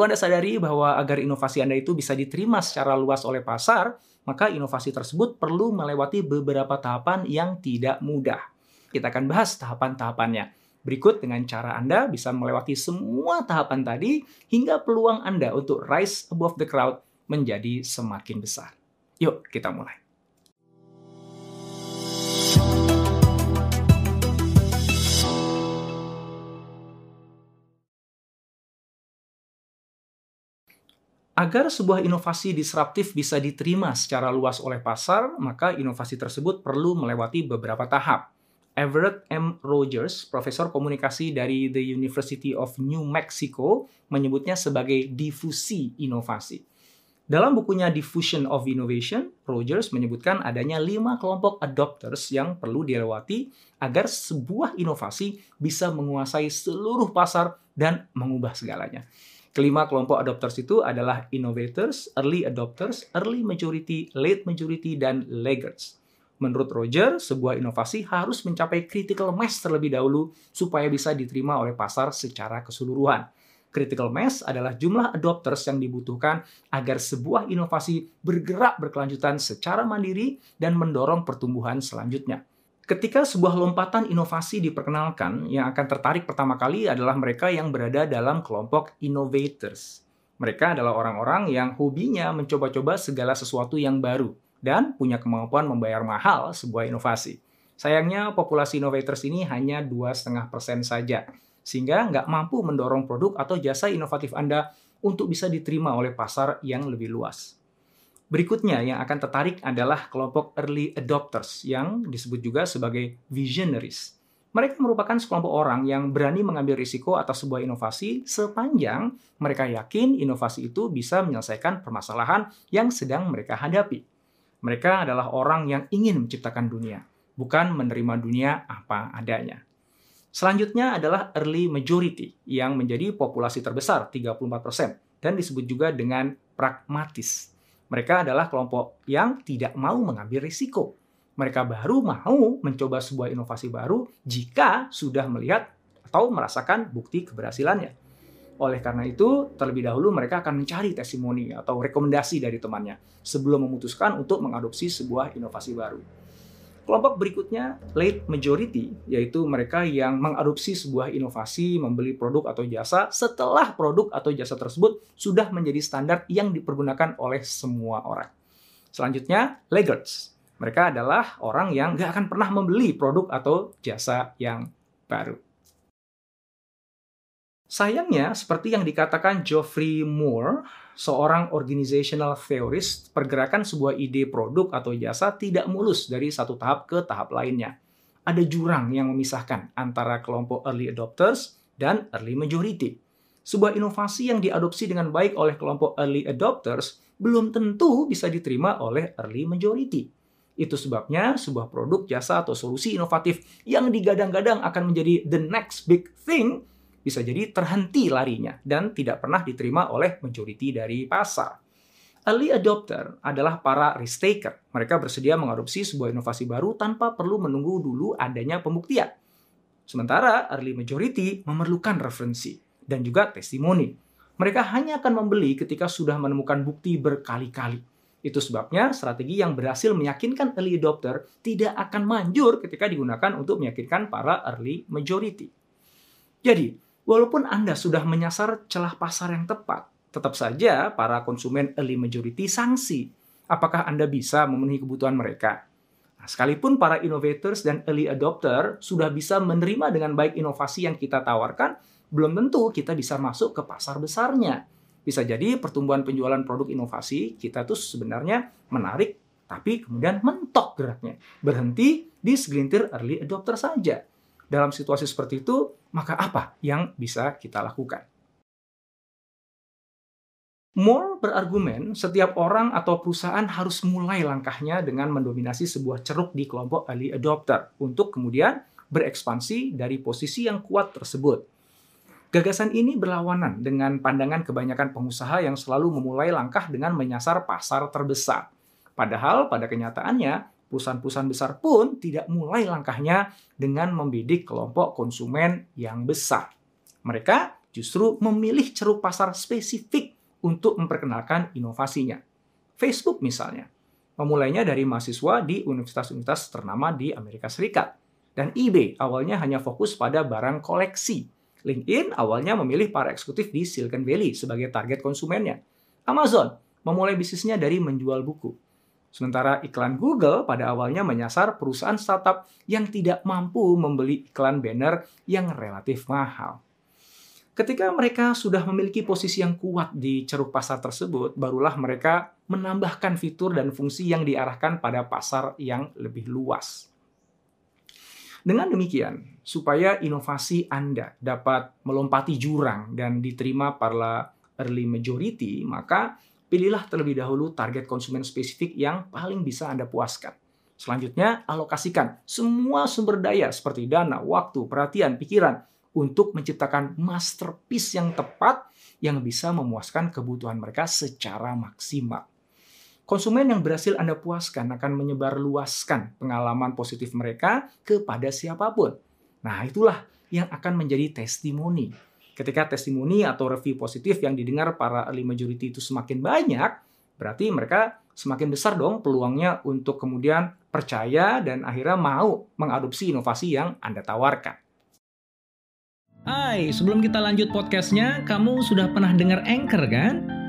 Perlu Anda sadari bahwa agar inovasi Anda itu bisa diterima secara luas oleh pasar, maka inovasi tersebut perlu melewati beberapa tahapan yang tidak mudah. Kita akan bahas tahapan-tahapannya. Berikut dengan cara Anda bisa melewati semua tahapan tadi hingga peluang Anda untuk rise above the crowd menjadi semakin besar. Yuk, kita mulai. Agar sebuah inovasi disruptif bisa diterima secara luas oleh pasar, maka inovasi tersebut perlu melewati beberapa tahap. Everett M. Rogers, profesor komunikasi dari The University of New Mexico, menyebutnya sebagai difusi inovasi. Dalam bukunya Diffusion of Innovation, Rogers menyebutkan adanya lima kelompok adopters yang perlu dilewati agar sebuah inovasi bisa menguasai seluruh pasar dan mengubah segalanya. Kelima kelompok adopters itu adalah innovators, early adopters, early majority, late majority, dan laggards. Menurut Roger, sebuah inovasi harus mencapai critical mass terlebih dahulu supaya bisa diterima oleh pasar secara keseluruhan. Critical mass adalah jumlah adopters yang dibutuhkan agar sebuah inovasi bergerak berkelanjutan secara mandiri dan mendorong pertumbuhan selanjutnya. Ketika sebuah lompatan inovasi diperkenalkan, yang akan tertarik pertama kali adalah mereka yang berada dalam kelompok innovators. Mereka adalah orang-orang yang hobinya mencoba-coba segala sesuatu yang baru dan punya kemampuan membayar mahal sebuah inovasi. Sayangnya populasi innovators ini hanya 2,5% saja, sehingga nggak mampu mendorong produk atau jasa inovatif Anda untuk bisa diterima oleh pasar yang lebih luas. Berikutnya yang akan tertarik adalah kelompok early adopters yang disebut juga sebagai visionaries. Mereka merupakan sekelompok orang yang berani mengambil risiko atas sebuah inovasi sepanjang mereka yakin inovasi itu bisa menyelesaikan permasalahan yang sedang mereka hadapi. Mereka adalah orang yang ingin menciptakan dunia, bukan menerima dunia apa adanya. Selanjutnya adalah early majority yang menjadi populasi terbesar 34% dan disebut juga dengan pragmatis mereka adalah kelompok yang tidak mau mengambil risiko. Mereka baru mau mencoba sebuah inovasi baru jika sudah melihat atau merasakan bukti keberhasilannya. Oleh karena itu, terlebih dahulu mereka akan mencari testimoni atau rekomendasi dari temannya sebelum memutuskan untuk mengadopsi sebuah inovasi baru. Kelompok berikutnya late majority, yaitu mereka yang mengadopsi sebuah inovasi, membeli produk atau jasa setelah produk atau jasa tersebut sudah menjadi standar yang dipergunakan oleh semua orang. Selanjutnya, laggards. Mereka adalah orang yang nggak akan pernah membeli produk atau jasa yang baru. Sayangnya, seperti yang dikatakan Geoffrey Moore, seorang organizational theorist, pergerakan sebuah ide produk atau jasa tidak mulus dari satu tahap ke tahap lainnya. Ada jurang yang memisahkan antara kelompok early adopters dan early majority. Sebuah inovasi yang diadopsi dengan baik oleh kelompok early adopters belum tentu bisa diterima oleh early majority. Itu sebabnya sebuah produk, jasa, atau solusi inovatif yang digadang-gadang akan menjadi the next big thing bisa jadi terhenti larinya dan tidak pernah diterima oleh majority dari pasar. Early adopter adalah para risk taker. Mereka bersedia mengadopsi sebuah inovasi baru tanpa perlu menunggu dulu adanya pembuktian. Sementara early majority memerlukan referensi dan juga testimoni. Mereka hanya akan membeli ketika sudah menemukan bukti berkali-kali. Itu sebabnya strategi yang berhasil meyakinkan early adopter tidak akan manjur ketika digunakan untuk meyakinkan para early majority. Jadi, Walaupun Anda sudah menyasar celah pasar yang tepat, tetap saja para konsumen early majority sanksi. Apakah Anda bisa memenuhi kebutuhan mereka? Nah, sekalipun para innovators dan early adopter sudah bisa menerima dengan baik inovasi yang kita tawarkan, belum tentu kita bisa masuk ke pasar besarnya. Bisa jadi pertumbuhan penjualan produk inovasi kita tuh sebenarnya menarik, tapi kemudian mentok geraknya. Berhenti di segelintir early adopter saja. Dalam situasi seperti itu, maka apa yang bisa kita lakukan? Moore berargumen setiap orang atau perusahaan harus mulai langkahnya dengan mendominasi sebuah ceruk di kelompok early adopter untuk kemudian berekspansi dari posisi yang kuat tersebut. Gagasan ini berlawanan dengan pandangan kebanyakan pengusaha yang selalu memulai langkah dengan menyasar pasar terbesar. Padahal pada kenyataannya, perusahaan-perusahaan besar pun tidak mulai langkahnya dengan membidik kelompok konsumen yang besar. Mereka justru memilih ceruk pasar spesifik untuk memperkenalkan inovasinya. Facebook misalnya, memulainya dari mahasiswa di universitas-universitas ternama di Amerika Serikat. Dan eBay awalnya hanya fokus pada barang koleksi, LinkedIn awalnya memilih para eksekutif di Silicon Valley sebagai target konsumennya. Amazon memulai bisnisnya dari menjual buku. Sementara iklan Google pada awalnya menyasar perusahaan startup yang tidak mampu membeli iklan banner yang relatif mahal. Ketika mereka sudah memiliki posisi yang kuat di ceruk pasar tersebut, barulah mereka menambahkan fitur dan fungsi yang diarahkan pada pasar yang lebih luas. Dengan demikian, supaya inovasi Anda dapat melompati jurang dan diterima para early majority, maka pilihlah terlebih dahulu target konsumen spesifik yang paling bisa Anda puaskan. Selanjutnya, alokasikan semua sumber daya seperti dana, waktu, perhatian, pikiran untuk menciptakan masterpiece yang tepat yang bisa memuaskan kebutuhan mereka secara maksimal. Konsumen yang berhasil Anda puaskan akan menyebarluaskan pengalaman positif mereka kepada siapa pun. Nah, itulah yang akan menjadi testimoni. Ketika testimoni atau review positif yang didengar para early majority itu semakin banyak, berarti mereka semakin besar dong peluangnya untuk kemudian percaya dan akhirnya mau mengadopsi inovasi yang Anda tawarkan. Hai, sebelum kita lanjut podcastnya, kamu sudah pernah dengar Anchor kan?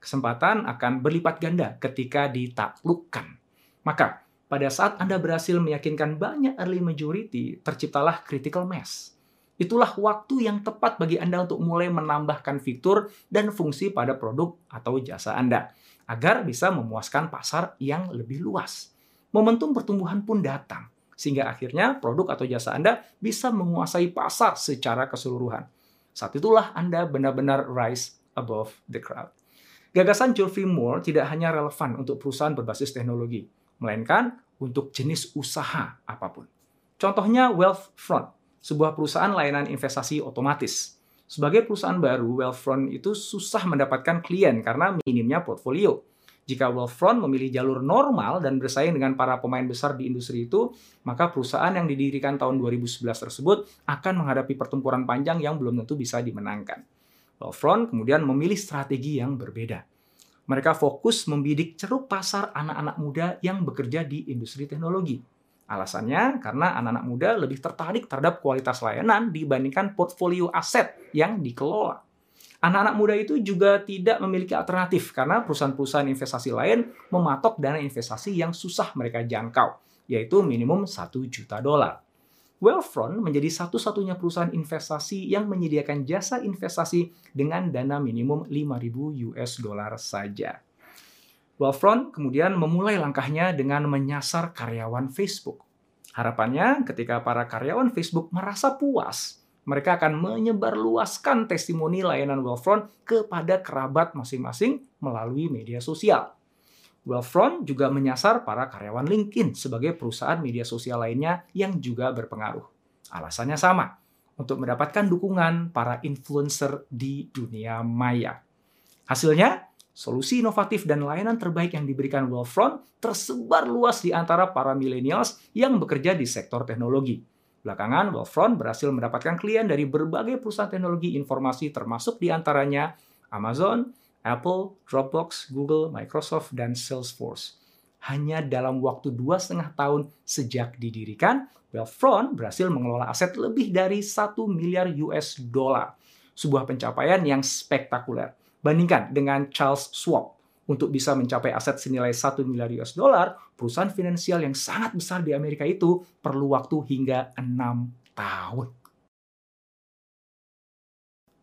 kesempatan akan berlipat ganda ketika ditaklukkan. Maka, pada saat Anda berhasil meyakinkan banyak early majority, terciptalah critical mass. Itulah waktu yang tepat bagi Anda untuk mulai menambahkan fitur dan fungsi pada produk atau jasa Anda, agar bisa memuaskan pasar yang lebih luas. Momentum pertumbuhan pun datang, sehingga akhirnya produk atau jasa Anda bisa menguasai pasar secara keseluruhan. Saat itulah Anda benar-benar rise above the crowd. Gagasan Geoffrey Moore tidak hanya relevan untuk perusahaan berbasis teknologi, melainkan untuk jenis usaha apa pun. Contohnya Wealthfront, sebuah perusahaan layanan investasi otomatis. Sebagai perusahaan baru, Wealthfront itu susah mendapatkan klien karena minimnya portfolio. Jika Wealthfront memilih jalur normal dan bersaing dengan para pemain besar di industri itu, maka perusahaan yang didirikan tahun 2011 tersebut akan menghadapi pertempuran panjang yang belum tentu bisa dimenangkan. Wealthfront kemudian memilih strategi yang berbeda. Mereka fokus membidik ceruk pasar anak-anak muda yang bekerja di industri teknologi. Alasannya karena anak-anak muda lebih tertarik terhadap kualitas layanan dibandingkan portfolio aset yang dikelola. Anak-anak muda itu juga tidak memiliki alternatif karena perusahaan-perusahaan investasi lain mematok dana investasi yang susah mereka jangkau, yaitu minimum 1 juta dolar. Wealthfront menjadi satu-satunya perusahaan investasi yang menyediakan jasa investasi dengan dana minimum 5.000 US dollar saja. Wealthfront kemudian memulai langkahnya dengan menyasar karyawan Facebook. Harapannya ketika para karyawan Facebook merasa puas, mereka akan menyebarluaskan testimoni layanan Wealthfront kepada kerabat masing-masing melalui media sosial. Wealthfront juga menyasar para karyawan LinkedIn sebagai perusahaan media sosial lainnya yang juga berpengaruh. Alasannya sama, untuk mendapatkan dukungan para influencer di dunia maya. Hasilnya, solusi inovatif dan layanan terbaik yang diberikan Wealthfront tersebar luas di antara para millennials yang bekerja di sektor teknologi. Belakangan, Wealthfront berhasil mendapatkan klien dari berbagai perusahaan teknologi informasi termasuk di antaranya Amazon, Apple, Dropbox, Google, Microsoft, dan Salesforce. Hanya dalam waktu dua setengah tahun sejak didirikan, Wealthfront berhasil mengelola aset lebih dari 1 miliar US dollar. Sebuah pencapaian yang spektakuler. Bandingkan dengan Charles Schwab, untuk bisa mencapai aset senilai 1 miliar US dollar, perusahaan finansial yang sangat besar di Amerika itu perlu waktu hingga 6 tahun.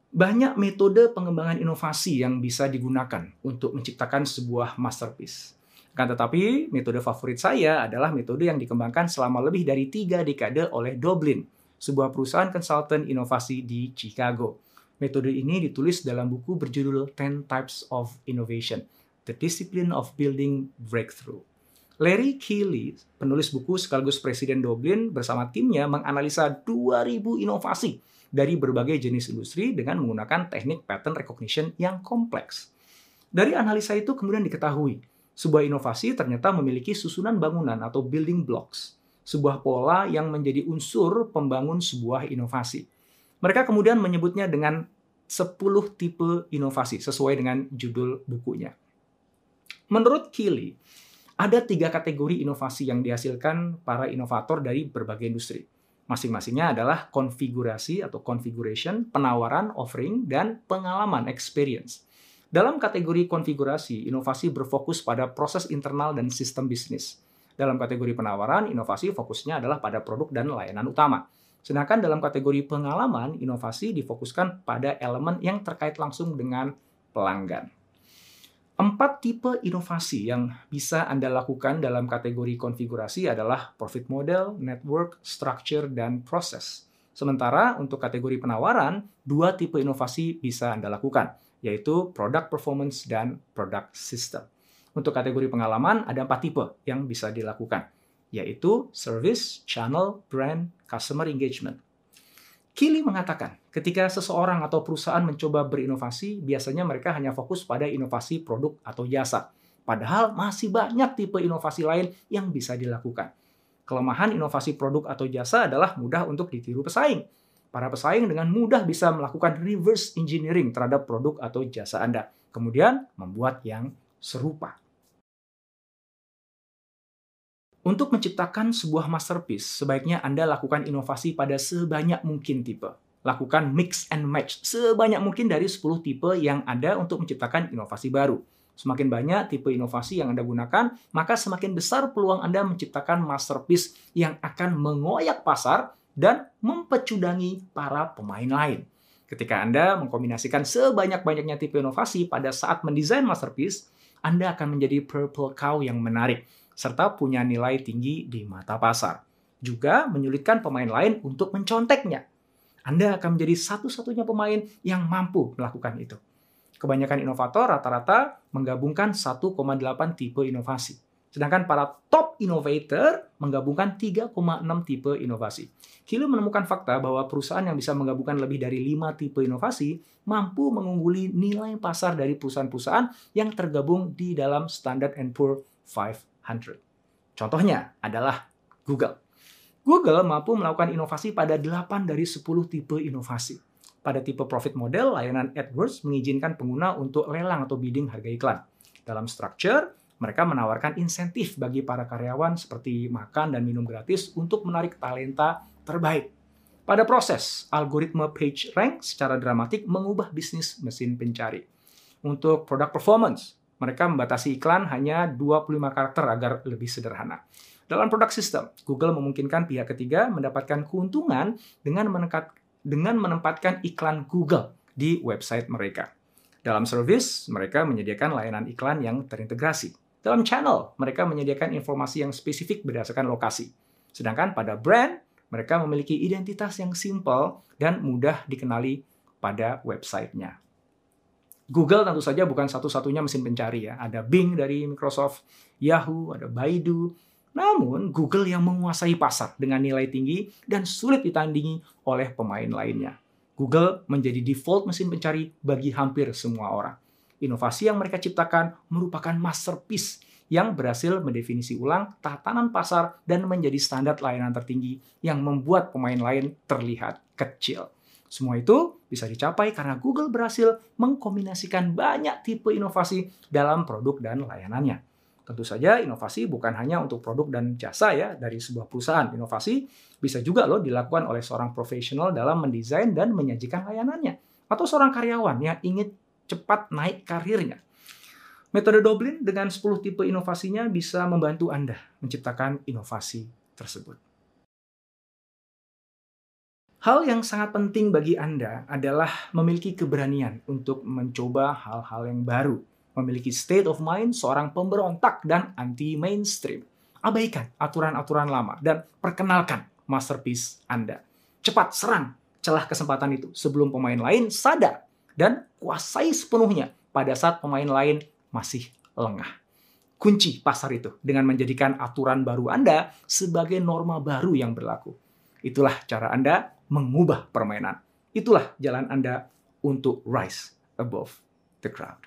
Banyak metode pengembangan inovasi yang bisa digunakan untuk menciptakan sebuah masterpiece. Kan tetapi, metode favorit saya adalah metode yang dikembangkan selama lebih dari tiga dekade oleh Doblin, sebuah perusahaan konsultan inovasi di Chicago. Metode ini ditulis dalam buku berjudul 10 Types of Innovation, The Discipline of Building Breakthrough. Larry Keeley, penulis buku sekaligus Presiden Doblin, bersama timnya menganalisa 2000 inovasi dari berbagai jenis industri dengan menggunakan teknik pattern recognition yang kompleks. Dari analisa itu kemudian diketahui, sebuah inovasi ternyata memiliki susunan bangunan atau building blocks, sebuah pola yang menjadi unsur pembangun sebuah inovasi. Mereka kemudian menyebutnya dengan 10 tipe inovasi sesuai dengan judul bukunya. Menurut Keeley, ada tiga kategori inovasi yang dihasilkan para inovator dari berbagai industri. Masing-masingnya adalah konfigurasi atau configuration, penawaran, offering, dan pengalaman experience. Dalam kategori konfigurasi, inovasi berfokus pada proses internal dan sistem bisnis. Dalam kategori penawaran, inovasi fokusnya adalah pada produk dan layanan utama. Sedangkan dalam kategori pengalaman, inovasi difokuskan pada elemen yang terkait langsung dengan pelanggan. Empat tipe inovasi yang bisa Anda lakukan dalam kategori konfigurasi adalah profit model, network, structure, dan proses. Sementara untuk kategori penawaran, dua tipe inovasi bisa Anda lakukan, yaitu product performance dan product system. Untuk kategori pengalaman, ada empat tipe yang bisa dilakukan, yaitu service, channel, brand, customer engagement. Kili mengatakan, ketika seseorang atau perusahaan mencoba berinovasi, biasanya mereka hanya fokus pada inovasi produk atau jasa. Padahal masih banyak tipe inovasi lain yang bisa dilakukan. Kelemahan inovasi produk atau jasa adalah mudah untuk ditiru pesaing. Para pesaing dengan mudah bisa melakukan reverse engineering terhadap produk atau jasa Anda, kemudian membuat yang serupa. Untuk menciptakan sebuah masterpiece, sebaiknya Anda lakukan inovasi pada sebanyak mungkin tipe. Lakukan mix and match sebanyak mungkin dari 10 tipe yang ada untuk menciptakan inovasi baru. Semakin banyak tipe inovasi yang Anda gunakan, maka semakin besar peluang Anda menciptakan masterpiece yang akan mengoyak pasar dan mempecudangi para pemain lain. Ketika Anda mengkombinasikan sebanyak-banyaknya tipe inovasi pada saat mendesain masterpiece, Anda akan menjadi purple cow yang menarik serta punya nilai tinggi di mata pasar. Juga menyulitkan pemain lain untuk menconteknya. Anda akan menjadi satu-satunya pemain yang mampu melakukan itu. Kebanyakan inovator rata-rata menggabungkan 1,8 tipe inovasi. Sedangkan para top innovator menggabungkan 3,6 tipe inovasi. Kilo menemukan fakta bahwa perusahaan yang bisa menggabungkan lebih dari 5 tipe inovasi mampu mengungguli nilai pasar dari perusahaan-perusahaan yang tergabung di dalam Standard Poor 500. Contohnya adalah Google. Google mampu melakukan inovasi pada 8 dari 10 tipe inovasi. Pada tipe profit model, layanan AdWords mengizinkan pengguna untuk lelang atau bidding harga iklan. Dalam structure, mereka menawarkan insentif bagi para karyawan seperti makan dan minum gratis untuk menarik talenta terbaik. Pada proses, algoritma page rank secara dramatik mengubah bisnis mesin pencari. Untuk product performance, mereka membatasi iklan hanya 25 karakter agar lebih sederhana. Dalam produk sistem, Google memungkinkan pihak ketiga mendapatkan keuntungan dengan, menekat, dengan menempatkan iklan Google di website mereka. Dalam service, mereka menyediakan layanan iklan yang terintegrasi. Dalam channel, mereka menyediakan informasi yang spesifik berdasarkan lokasi. Sedangkan pada brand, mereka memiliki identitas yang simple dan mudah dikenali pada websitenya. Google tentu saja bukan satu-satunya mesin pencari ya. Ada Bing dari Microsoft, Yahoo, ada Baidu. Namun Google yang menguasai pasar dengan nilai tinggi dan sulit ditandingi oleh pemain lainnya. Google menjadi default mesin pencari bagi hampir semua orang. Inovasi yang mereka ciptakan merupakan masterpiece yang berhasil mendefinisi ulang tatanan pasar dan menjadi standar layanan tertinggi yang membuat pemain lain terlihat kecil. Semua itu bisa dicapai karena Google berhasil mengkombinasikan banyak tipe inovasi dalam produk dan layanannya. Tentu saja inovasi bukan hanya untuk produk dan jasa ya dari sebuah perusahaan. Inovasi bisa juga loh dilakukan oleh seorang profesional dalam mendesain dan menyajikan layanannya. Atau seorang karyawan yang ingin cepat naik karirnya. Metode Doblin dengan 10 tipe inovasinya bisa membantu Anda menciptakan inovasi tersebut. Hal yang sangat penting bagi Anda adalah memiliki keberanian untuk mencoba hal-hal yang baru, memiliki state of mind seorang pemberontak dan anti-mainstream. Abaikan aturan-aturan lama dan perkenalkan masterpiece Anda. Cepat serang celah kesempatan itu sebelum pemain lain sadar dan kuasai sepenuhnya pada saat pemain lain masih lengah. Kunci pasar itu dengan menjadikan aturan baru Anda sebagai norma baru yang berlaku. Itulah cara Anda mengubah permainan. Itulah jalan Anda untuk rise above the crowd.